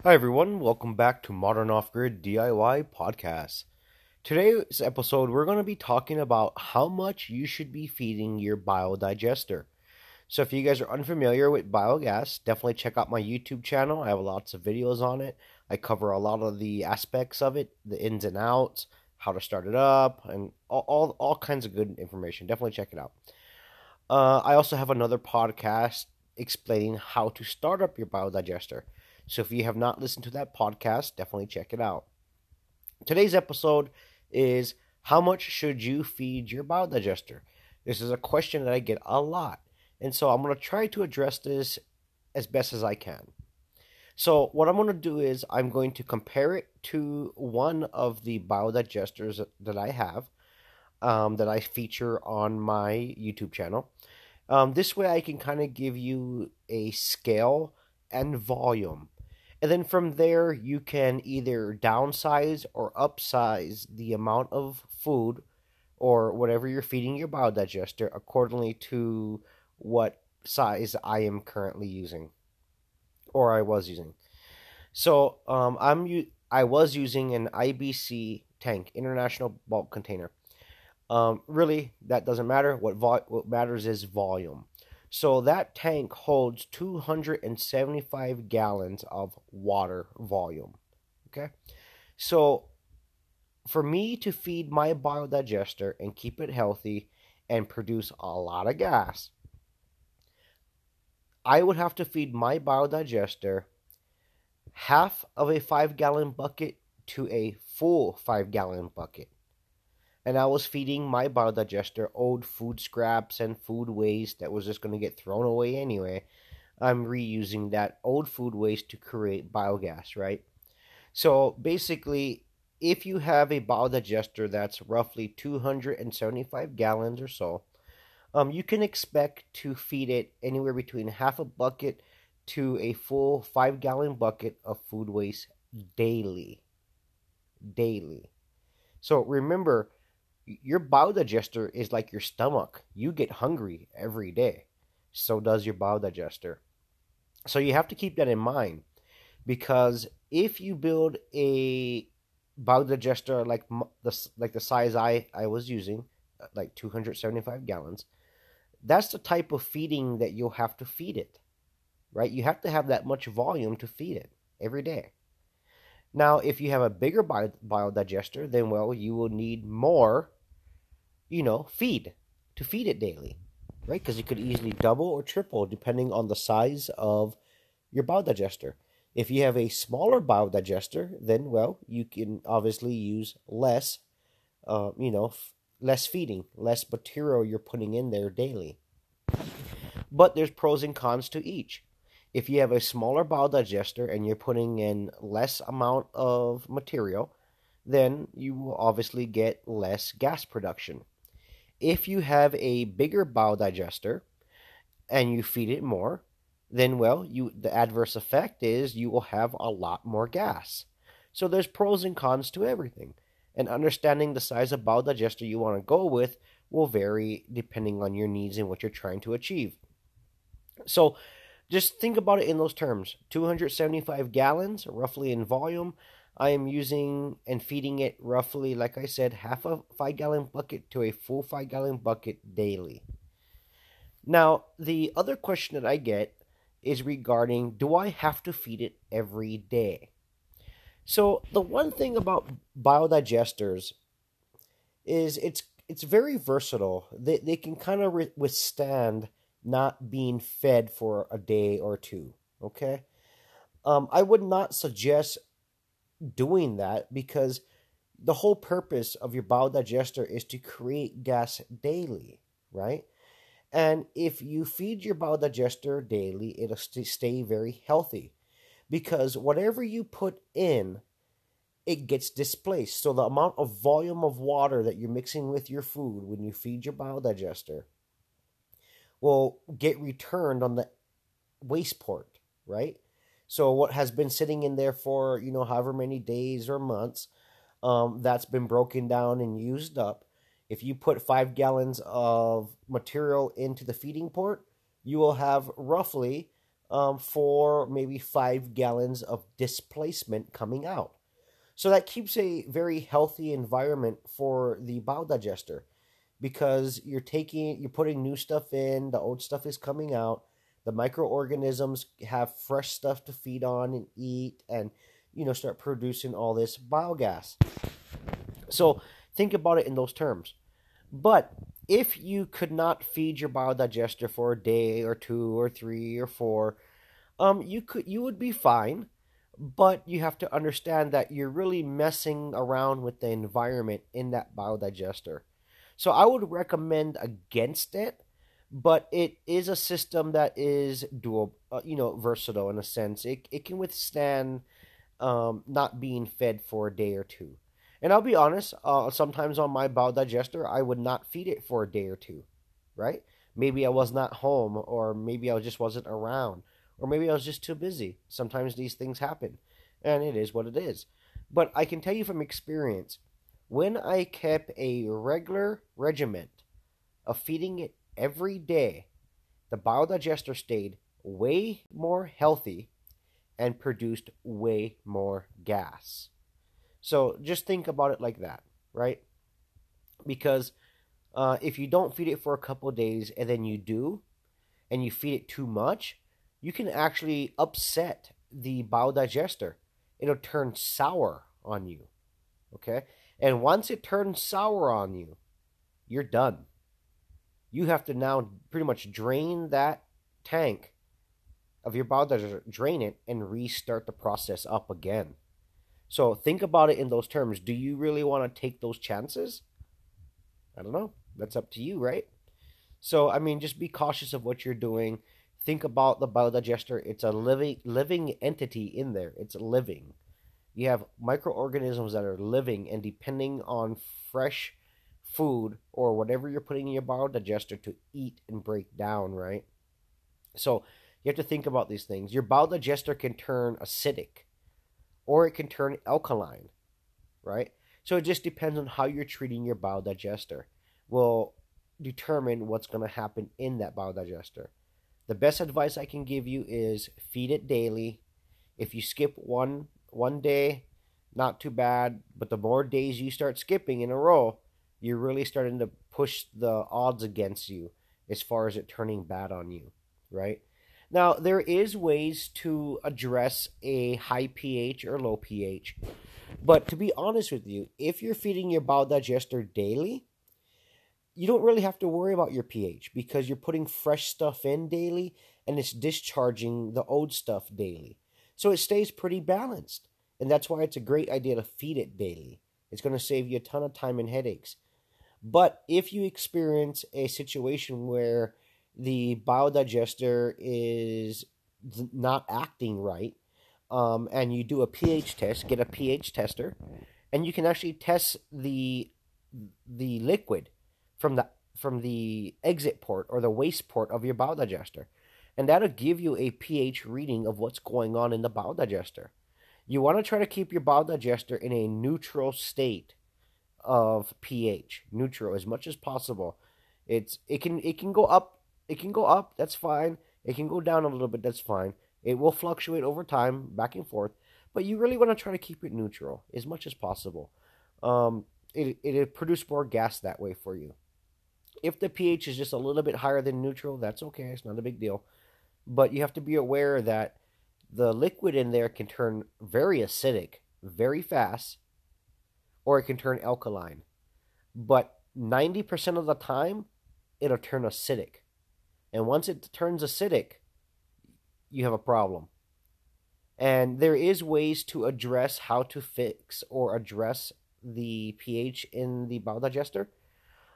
Hi everyone, welcome back to Modern Off Grid DIY Podcast. Today's episode, we're going to be talking about how much you should be feeding your biodigester. So, if you guys are unfamiliar with biogas, definitely check out my YouTube channel. I have lots of videos on it. I cover a lot of the aspects of it, the ins and outs, how to start it up, and all, all, all kinds of good information. Definitely check it out. Uh, I also have another podcast explaining how to start up your biodigester. So if you have not listened to that podcast, definitely check it out. Today's episode is how much should you feed your biodigester? This is a question that I get a lot. And so I'm going to try to address this as best as I can. So what I'm going to do is I'm going to compare it to one of the biodigesters that I have um, that I feature on my YouTube channel. Um, this way I can kind of give you a scale and volume and then from there, you can either downsize or upsize the amount of food or whatever you're feeding your biodigester accordingly to what size I am currently using or I was using. So um, I'm I was using an IBC tank, International Bulk Container. Um, really, that doesn't matter. What vo- what matters is volume. So that tank holds 275 gallons of water volume. Okay. So for me to feed my biodigester and keep it healthy and produce a lot of gas, I would have to feed my biodigester half of a five gallon bucket to a full five gallon bucket and I was feeding my biodigester old food scraps and food waste that was just going to get thrown away anyway. I'm reusing that old food waste to create biogas, right? So basically, if you have a biodigester that's roughly 275 gallons or so, um, you can expect to feed it anywhere between half a bucket to a full five gallon bucket of food waste daily. Daily. So remember, your biodigester is like your stomach. You get hungry every day. So does your biodigester. So you have to keep that in mind because if you build a biodigester like the like the size I I was using, uh, like 275 gallons, that's the type of feeding that you'll have to feed it. Right? You have to have that much volume to feed it every day. Now, if you have a bigger bio, biodigester, then well, you will need more, you know, feed to feed it daily, right? Because you could easily double or triple depending on the size of your biodigester. If you have a smaller biodigester, then well, you can obviously use less, uh, you know, f- less feeding, less material you're putting in there daily. But there's pros and cons to each if you have a smaller biodigester and you're putting in less amount of material, then you will obviously get less gas production. If you have a bigger biodigester and you feed it more, then well, you the adverse effect is you will have a lot more gas. So there's pros and cons to everything. And understanding the size of biodigester you want to go with will vary depending on your needs and what you're trying to achieve. So just think about it in those terms 275 gallons, roughly in volume. I am using and feeding it roughly, like I said, half a five gallon bucket to a full five gallon bucket daily. Now, the other question that I get is regarding do I have to feed it every day? So, the one thing about biodigesters is it's it's very versatile. They, they can kind of re- withstand not being fed for a day or two. Okay? Um, I would not suggest doing that because the whole purpose of your biodigester is to create gas daily, right? And if you feed your biodigester daily, it'll stay very healthy because whatever you put in it gets displaced. So the amount of volume of water that you're mixing with your food when you feed your biodigester will get returned on the waste port, right? So what has been sitting in there for, you know, however many days or months, um, that's been broken down and used up. If you put five gallons of material into the feeding port, you will have roughly um, four, maybe five gallons of displacement coming out. So that keeps a very healthy environment for the biodigester because you're taking you're putting new stuff in, the old stuff is coming out, the microorganisms have fresh stuff to feed on and eat and you know start producing all this biogas. So think about it in those terms. But if you could not feed your biodigester for a day or two or three or four, um, you could you would be fine but you have to understand that you're really messing around with the environment in that biodigester. So I would recommend against it, but it is a system that is dual, uh, you know, versatile in a sense. It it can withstand um, not being fed for a day or two. And I'll be honest, uh, sometimes on my biodigester, I would not feed it for a day or two, right? Maybe I was not home, or maybe I just wasn't around or maybe I was just too busy. Sometimes these things happen, and it is what it is. But I can tell you from experience, when I kept a regular regiment of feeding it every day, the biodigester stayed way more healthy and produced way more gas. So just think about it like that, right? Because uh, if you don't feed it for a couple days and then you do, and you feed it too much, you can actually upset the biodigester. It'll turn sour on you. Okay? And once it turns sour on you, you're done. You have to now pretty much drain that tank of your biodigester, drain it, and restart the process up again. So think about it in those terms. Do you really want to take those chances? I don't know. That's up to you, right? So, I mean, just be cautious of what you're doing think about the biodigester. It's a living living entity in there. It's living. You have microorganisms that are living and depending on fresh food or whatever you're putting in your biodigester to eat and break down, right? So you have to think about these things. Your biodigester can turn acidic or it can turn alkaline, right? So it just depends on how you're treating your biodigester. Will determine what's going to happen in that biodigester. The best advice I can give you is feed it daily. If you skip one one day, not too bad, but the more days you start skipping in a row, you're really starting to push the odds against you as far as it turning bad on you, right? Now, there is ways to address a high pH or low pH. But to be honest with you, if you're feeding your biodigester daily, you don't really have to worry about your pH because you're putting fresh stuff in daily and it's discharging the old stuff daily. So it stays pretty balanced. And that's why it's a great idea to feed it daily. It's going to save you a ton of time and headaches. But if you experience a situation where the biodigester is not acting right, um, and you do a pH test, get a pH tester, and you can actually test the the liquid from the from the exit port or the waste port of your biodigester. And that'll give you a pH reading of what's going on in the biodigester. You want to try to keep your biodigester in a neutral state of pH, neutral as much as possible. It's it can it can go up, it can go up, that's fine. It can go down a little bit, that's fine. It will fluctuate over time, back and forth, but you really want to try to keep it neutral as much as possible. Um, it it'll produce more gas that way for you. If the pH is just a little bit higher than neutral, that's okay. It's not a big deal. But you have to be aware that the liquid in there can turn very acidic very fast, or it can turn alkaline. But 90% of the time, it'll turn acidic. And once it turns acidic, you have a problem. And there is ways to address how to fix or address the pH in the biodigester.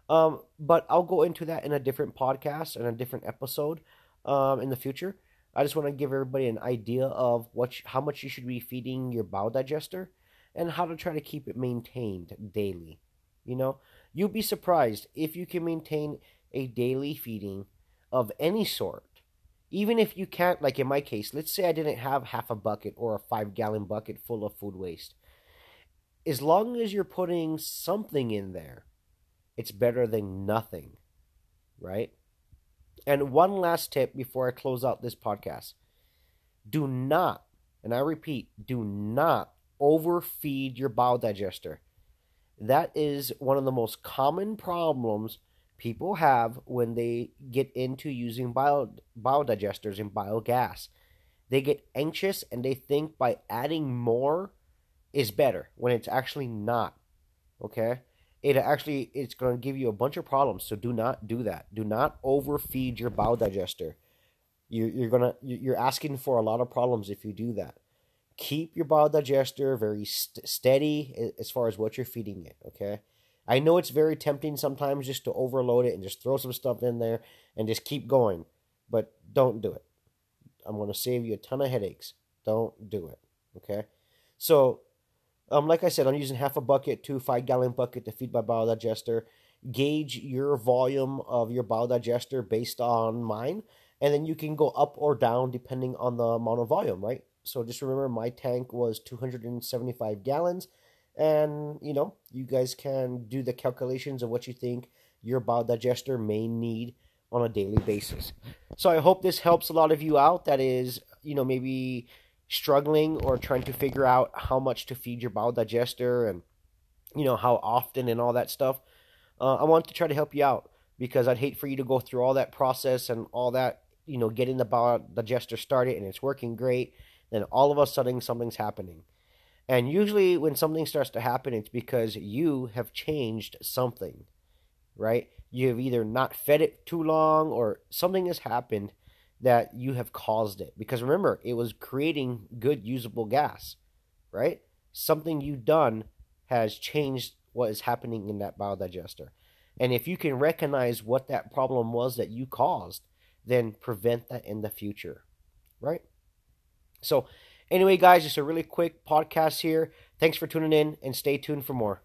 Um, but I'll go into that in a different podcast and a different episode um, in the future. I just want to give everybody an idea of what how much you should be feeding your biodigester, and how to try to keep it maintained daily. You know, you'd be surprised if you can maintain a daily feeding of any sort. Even if you can't, like in my case, let's say I didn't have half a bucket or a five gallon bucket full of food waste. As long as you're putting something in there, it's better than nothing, right? And one last tip before I close out this podcast do not, and I repeat, do not overfeed your biodigester. That is one of the most common problems people have when they get into using bio, biodigesters and biogas. They get anxious and they think by adding more is better when it's actually not. Okay? It actually it's going to give you a bunch of problems, so do not do that. Do not overfeed your biodigester. You, you're gonna you're asking for a lot of problems if you do that. Keep your biodigester very st- steady as far as what you're feeding it. Okay, I know it's very tempting sometimes just to overload it and just throw some stuff in there and just keep going, but don't do it. I'm going to save you a ton of headaches. Don't do it. Okay, so um, like I said, I'm using half a bucket to five gallon bucket to feed my biodigester. Gauge your volume of your biodigester based on mine, and then you can go up or down depending on the amount of volume, right? So just remember, my tank was 275 gallons and you know you guys can do the calculations of what you think your biodigester may need on a daily basis. So i hope this helps a lot of you out that is you know maybe struggling or trying to figure out how much to feed your biodigester and you know how often and all that stuff. Uh, i want to try to help you out because i'd hate for you to go through all that process and all that you know getting the biodigester started and it's working great then all of a sudden something's happening and usually, when something starts to happen, it's because you have changed something, right? You have either not fed it too long or something has happened that you have caused it. Because remember, it was creating good usable gas, right? Something you've done has changed what is happening in that biodigester. And if you can recognize what that problem was that you caused, then prevent that in the future, right? So, Anyway, guys, just a really quick podcast here. Thanks for tuning in and stay tuned for more.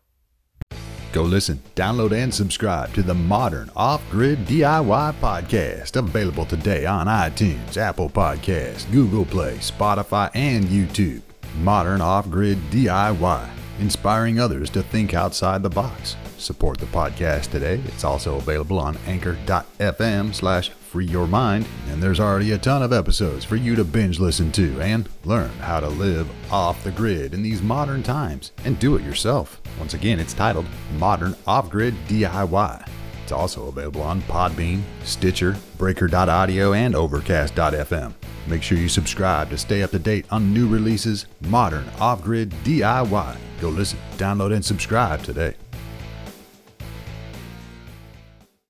Go listen, download, and subscribe to the Modern Off Grid DIY Podcast, available today on iTunes, Apple Podcasts, Google Play, Spotify, and YouTube. Modern Off Grid DIY, inspiring others to think outside the box. Support the podcast today. It's also available on anchor.fm slash free your mind, and there's already a ton of episodes for you to binge listen to and learn how to live off the grid in these modern times and do it yourself. Once again, it's titled Modern Off Grid DIY. It's also available on Podbean, Stitcher, Breaker.audio, and Overcast.fm. Make sure you subscribe to stay up to date on new releases, Modern Off Grid DIY. Go listen, download, and subscribe today.